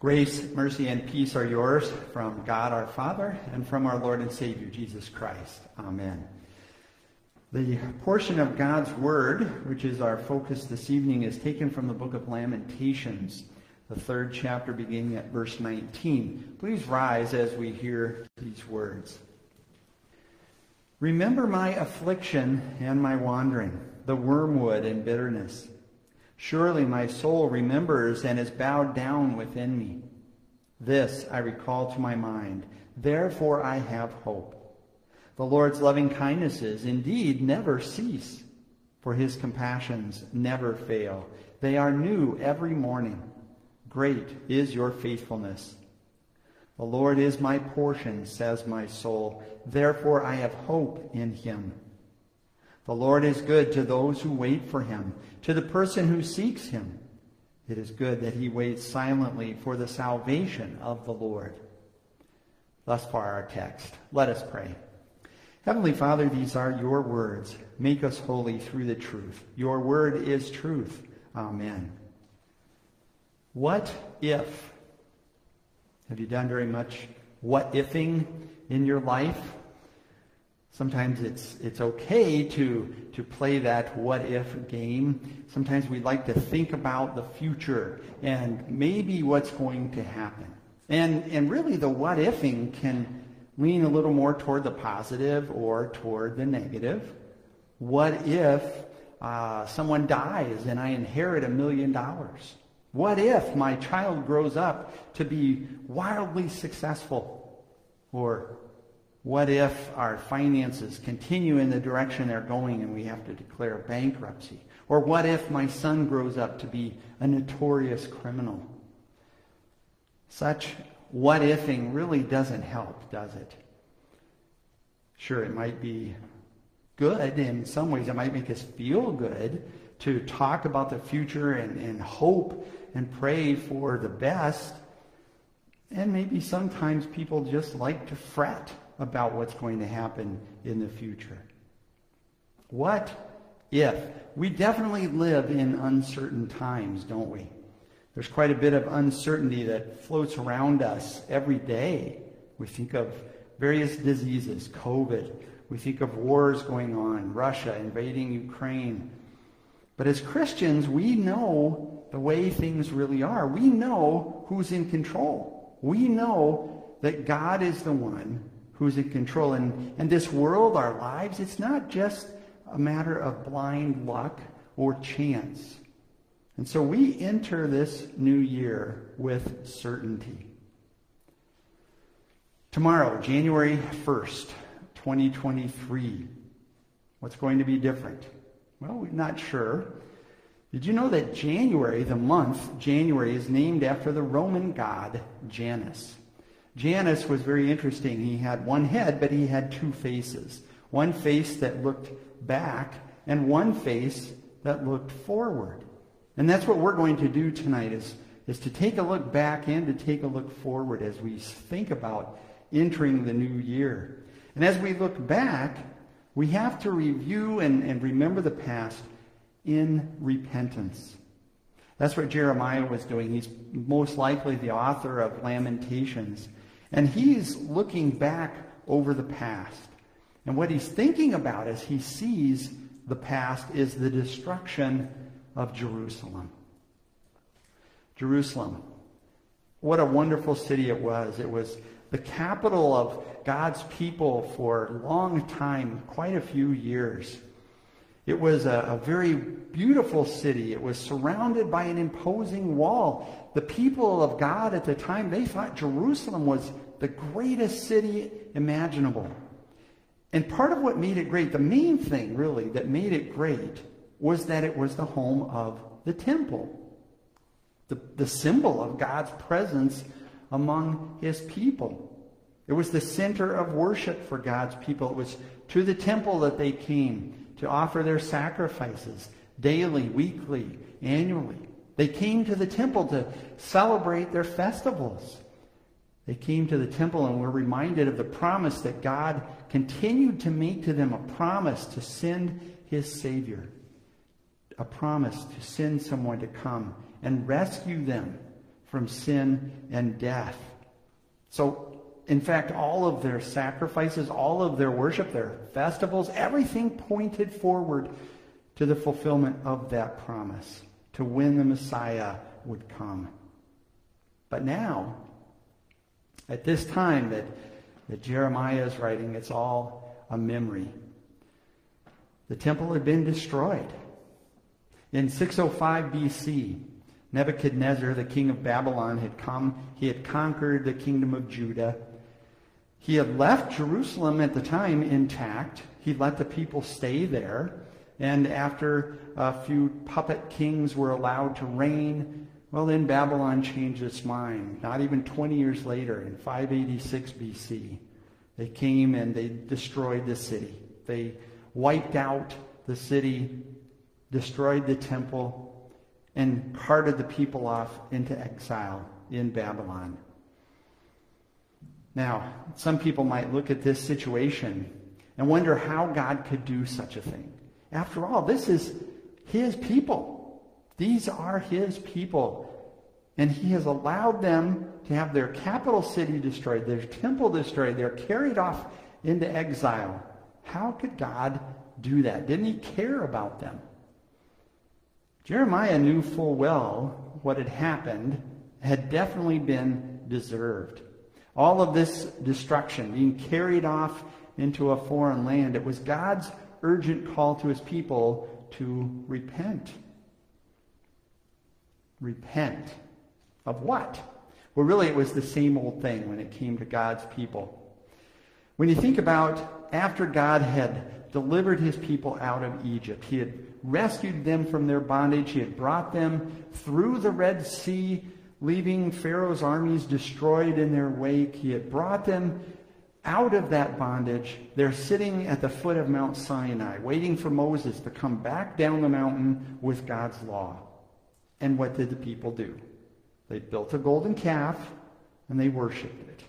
Grace, mercy, and peace are yours from God our Father and from our Lord and Savior Jesus Christ. Amen. The portion of God's Word, which is our focus this evening, is taken from the book of Lamentations, the third chapter beginning at verse 19. Please rise as we hear these words. Remember my affliction and my wandering, the wormwood and bitterness Surely my soul remembers and is bowed down within me. This I recall to my mind. Therefore I have hope. The Lord's loving kindnesses indeed never cease, for his compassions never fail. They are new every morning. Great is your faithfulness. The Lord is my portion, says my soul. Therefore I have hope in him. The Lord is good to those who wait for him, to the person who seeks him. It is good that he waits silently for the salvation of the Lord. Thus far, our text. Let us pray. Heavenly Father, these are your words. Make us holy through the truth. Your word is truth. Amen. What if? Have you done very much what ifing in your life? Sometimes it's, it's okay to, to play that what if game. Sometimes we like to think about the future and maybe what's going to happen. And, and really, the what ifing can lean a little more toward the positive or toward the negative. What if uh, someone dies and I inherit a million dollars? What if my child grows up to be wildly successful? Or what if our finances continue in the direction they're going and we have to declare bankruptcy? Or what if my son grows up to be a notorious criminal? Such what ifing really doesn't help, does it? Sure, it might be good in some ways. It might make us feel good to talk about the future and, and hope and pray for the best. And maybe sometimes people just like to fret about what's going to happen in the future. What if? We definitely live in uncertain times, don't we? There's quite a bit of uncertainty that floats around us every day. We think of various diseases, COVID. We think of wars going on, Russia invading Ukraine. But as Christians, we know the way things really are. We know who's in control. We know that God is the one who's in control. And, and this world, our lives, it's not just a matter of blind luck or chance. And so we enter this new year with certainty. Tomorrow, January 1st, 2023, what's going to be different? Well, we're not sure. Did you know that January, the month January, is named after the Roman god Janus? Janus was very interesting. He had one head, but he had two faces. One face that looked back and one face that looked forward. And that's what we're going to do tonight is, is to take a look back and to take a look forward as we think about entering the new year. And as we look back, we have to review and, and remember the past in repentance. That's what Jeremiah was doing. He's most likely the author of Lamentations. And he's looking back over the past. And what he's thinking about as he sees the past is the destruction of Jerusalem. Jerusalem. What a wonderful city it was. It was the capital of God's people for a long time, quite a few years. It was a, a, very beautiful city. It was surrounded by an imposing wall. The people of God at the time, they thought Jerusalem was the greatest city imaginable. And part of what made it great, the main thing really that made it great, was that it was the home of the temple, the, the symbol of God's presence among his people. It was the center of worship for God's people. It was to the temple that they came to offer their sacrifices daily, weekly, annually. They came to the temple to celebrate their festivals. They came to the temple and were reminded of the promise that God continued to make to them a promise to send his Savior, a promise to send someone to come and rescue them from sin and death. So, in fact, all of their sacrifices, all of their worship, their festivals, everything pointed forward to the fulfillment of that promise, to when the Messiah would come. But now, at this time that, that Jeremiah is writing, it's all a memory. The temple had been destroyed. In 605 BC, Nebuchadnezzar, the king of Babylon, had come. He had conquered the kingdom of Judah. He had left Jerusalem at the time intact. He let the people stay there. And after a few puppet kings were allowed to reign, well, then Babylon changed its mind. Not even 20 years later, in 586 BC, they came and they destroyed the city. They wiped out the city, destroyed the temple, and carted the people off into exile in Babylon. Now, some people might look at this situation and wonder how God could do such a thing. After all, this is his people. These are his people. And he has allowed them to have their capital city destroyed, their temple destroyed. They're carried off into exile. How could God do that? Didn't he care about them? Jeremiah knew full well what had happened had definitely been deserved. All of this destruction, being carried off into a foreign land, it was God's urgent call to his people to repent. Repent. Of what? Well, really, it was the same old thing when it came to God's people. When you think about after God had delivered his people out of Egypt, he had rescued them from their bondage, he had brought them through the Red Sea, leaving Pharaoh's armies destroyed in their wake. He had brought them out of that bondage, they're sitting at the foot of Mount Sinai, waiting for Moses to come back down the mountain with God's law. And what did the people do? They built a golden calf and they worshiped it.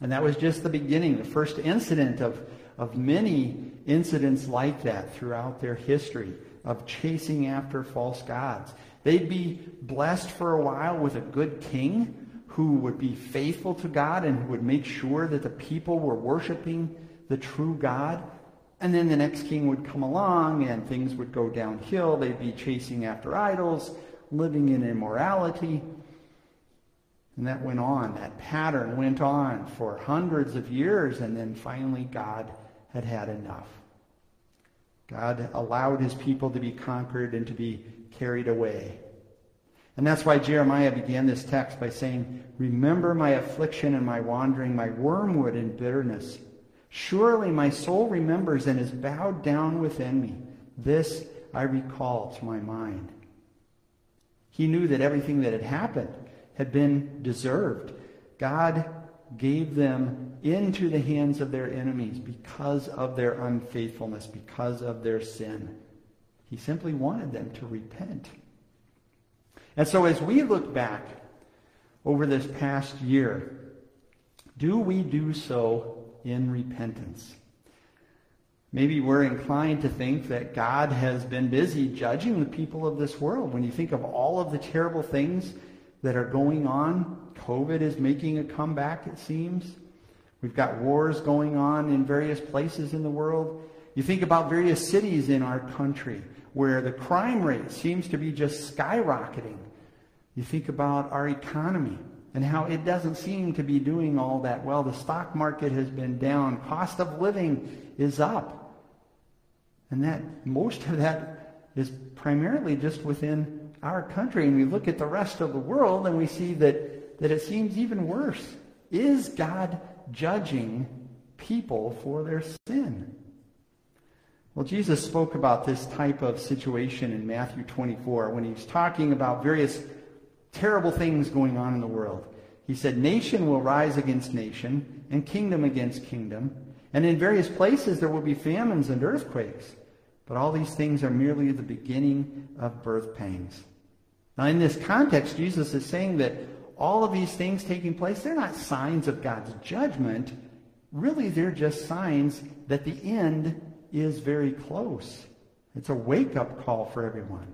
And that was just the beginning, the first incident of, of many incidents like that throughout their history of chasing after false gods. They'd be blessed for a while with a good king who would be faithful to God and who would make sure that the people were worshiping the true God. And then the next king would come along and things would go downhill. They'd be chasing after idols, living in immorality. And that went on. That pattern went on for hundreds of years. And then finally, God had had enough. God allowed his people to be conquered and to be carried away. And that's why Jeremiah began this text by saying, Remember my affliction and my wandering, my wormwood and bitterness. Surely my soul remembers and is bowed down within me. This I recall to my mind. He knew that everything that had happened had been deserved. God gave them into the hands of their enemies because of their unfaithfulness, because of their sin. He simply wanted them to repent. And so as we look back over this past year, do we do so in repentance? Maybe we're inclined to think that God has been busy judging the people of this world. When you think of all of the terrible things that are going on, COVID is making a comeback, it seems. We've got wars going on in various places in the world. You think about various cities in our country where the crime rate seems to be just skyrocketing. You think about our economy and how it doesn't seem to be doing all that well. The stock market has been down. Cost of living is up. And that most of that is primarily just within our country. And we look at the rest of the world and we see that, that it seems even worse. Is God judging people for their sin? Well, Jesus spoke about this type of situation in Matthew 24 when he was talking about various terrible things going on in the world. He said, Nation will rise against nation, and kingdom against kingdom, and in various places there will be famines and earthquakes. But all these things are merely the beginning of birth pangs. Now, in this context, Jesus is saying that all of these things taking place, they're not signs of God's judgment. Really, they're just signs that the end is very close. It's a wake up call for everyone.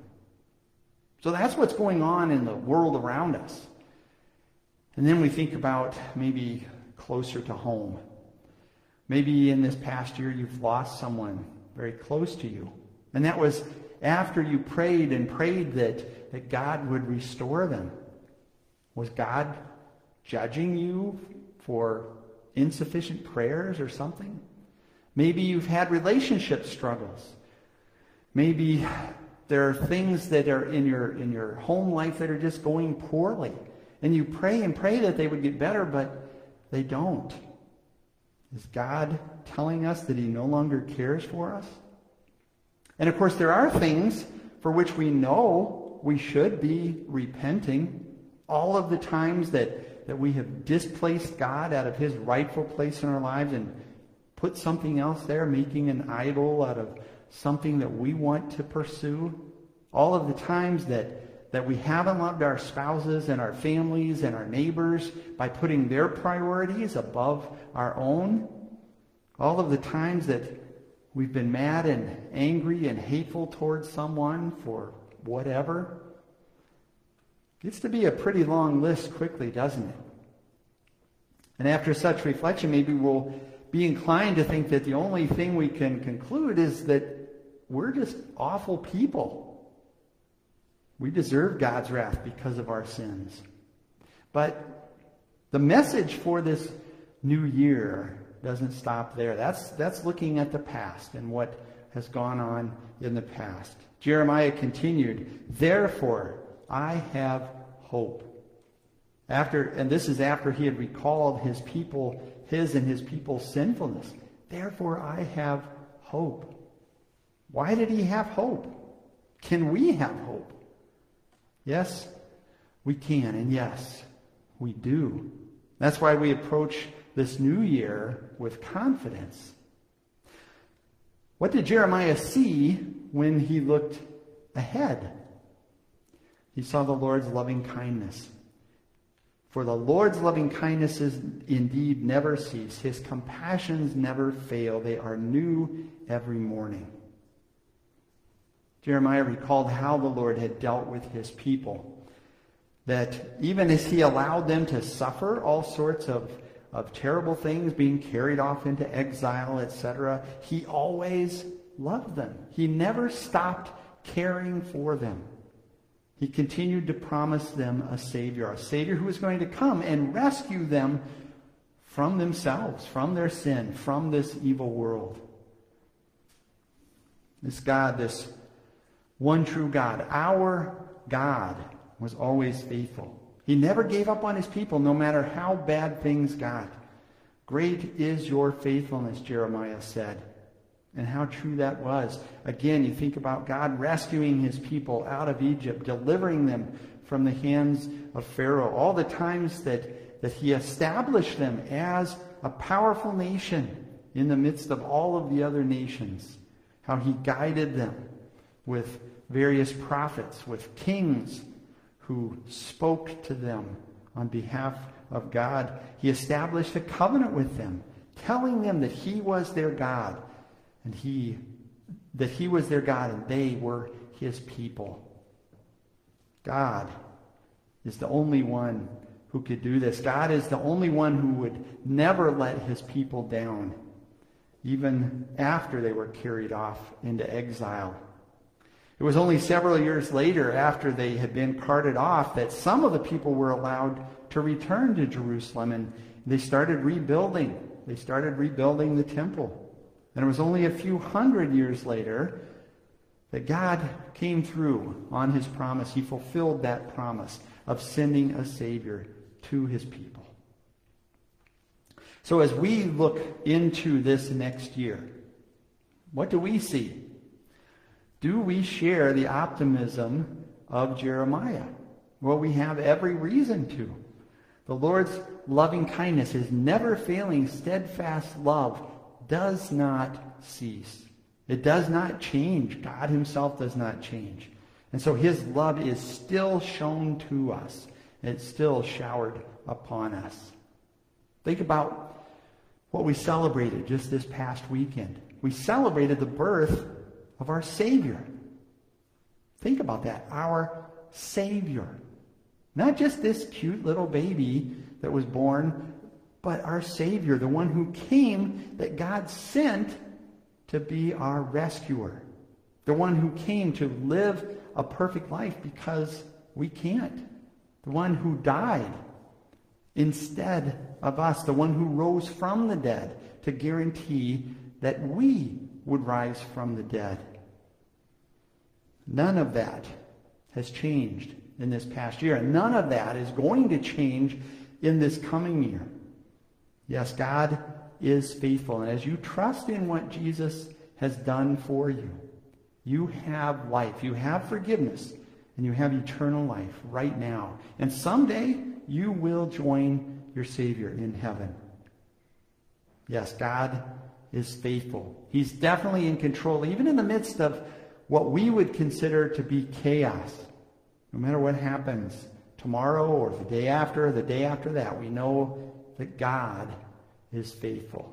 So that's what's going on in the world around us. And then we think about maybe closer to home. Maybe in this past year you've lost someone very close to you. And that was after you prayed and prayed that, that God would restore them. Was God judging you for insufficient prayers or something? Maybe you've had relationship struggles. Maybe there are things that are in your, in your home life that are just going poorly. And you pray and pray that they would get better, but they don't. Is God telling us that he no longer cares for us? And of course, there are things for which we know we should be repenting. All of the times that, that we have displaced God out of his rightful place in our lives and put something else there, making an idol out of something that we want to pursue. All of the times that, that we haven't loved our spouses and our families and our neighbors by putting their priorities above our own. All of the times that we've been mad and angry and hateful towards someone for whatever. Gets to be a pretty long list quickly, doesn't it? And after such reflection, maybe we'll be inclined to think that the only thing we can conclude is that we're just awful people. We deserve God's wrath because of our sins. But the message for this new year doesn't stop there. That's, that's looking at the past and what has gone on in the past. Jeremiah continued, Therefore, I have hope. After, and this is after he had recalled his people his and his people's sinfulness. Therefore, I have hope. Why did he have hope? Can we have hope? Yes, we can, and yes, we do. That's why we approach this new year with confidence. What did Jeremiah see when he looked ahead? He saw the Lord's loving kindness. For the Lord's loving kindnesses indeed never cease. His compassions never fail. They are new every morning. Jeremiah recalled how the Lord had dealt with his people. That even as he allowed them to suffer all sorts of, of terrible things, being carried off into exile, etc., he always loved them. He never stopped caring for them he continued to promise them a Savior, a Savior who was going to come and rescue them from themselves, from their sin, from this evil world. This God, this one true God, our God, was always faithful. He never gave up on his people, no matter how bad things got. Great is your faithfulness, Jeremiah said and how true that was. Again, you think about God rescuing his people out of Egypt, delivering them from the hands of Pharaoh, all the times that, that he established them as a powerful nation in the midst of all of the other nations, how he guided them with various prophets, with kings who spoke to them on behalf of God. He established a covenant with them, telling them that he was their God and he that he was their God and they were his people. God is the only one who could do this. God is the only one who would never let his people down, even after they were carried off into exile. It was only several years later, after they had been carted off, that some of the people were allowed to return to Jerusalem and they started rebuilding. They started rebuilding the temple. And it was only a few hundred years later that God came through on his promise. He fulfilled that promise of sending a Savior to his people. So as we look into this next year, what do we see? Do we share the optimism of Jeremiah? Well, we have every reason to. The Lord's loving kindness, his never failing, steadfast love does not cease. It does not change. God himself does not change. And so his love is still shown to us. It's still showered upon us. Think about what we celebrated just this past weekend. We celebrated the birth of our Savior. Think about that. Our Savior. Not just this cute little baby that was born, but our Savior, the one who came that God sent to be our rescuer. The one who came to live a perfect life because we can't. The one who died instead of us. The one who rose from the dead to guarantee that we would rise from the dead. None of that has changed in this past year. And none of that is going to change in this coming year. Yes, God is faithful. And as you trust in what Jesus has done for you, you have life. You have forgiveness. And you have eternal life right now. And someday you will join your Savior in heaven. Yes, God is faithful. He's definitely in control, even in the midst of what we would consider to be chaos. No matter what happens tomorrow or the day after, the day after that, we know that God is faithful.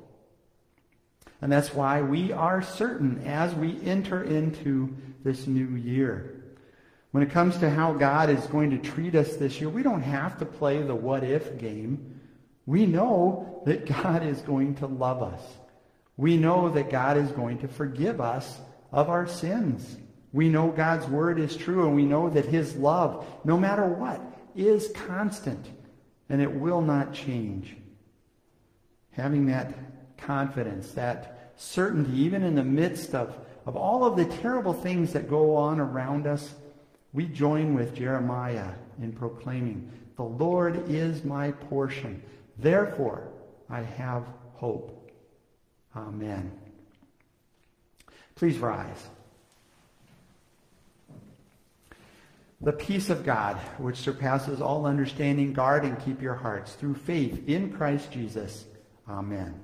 And that's why we are certain as we enter into this new year. When it comes to how God is going to treat us this year, we don't have to play the what if game. We know that God is going to love us. We know that God is going to forgive us of our sins. We know God's word is true, and we know that his love, no matter what, is constant, and it will not change. Having that confidence, that certainty, even in the midst of, of all of the terrible things that go on around us, we join with Jeremiah in proclaiming, The Lord is my portion. Therefore, I have hope. Amen. Please rise. The peace of God, which surpasses all understanding, guard and keep your hearts through faith in Christ Jesus. Amen.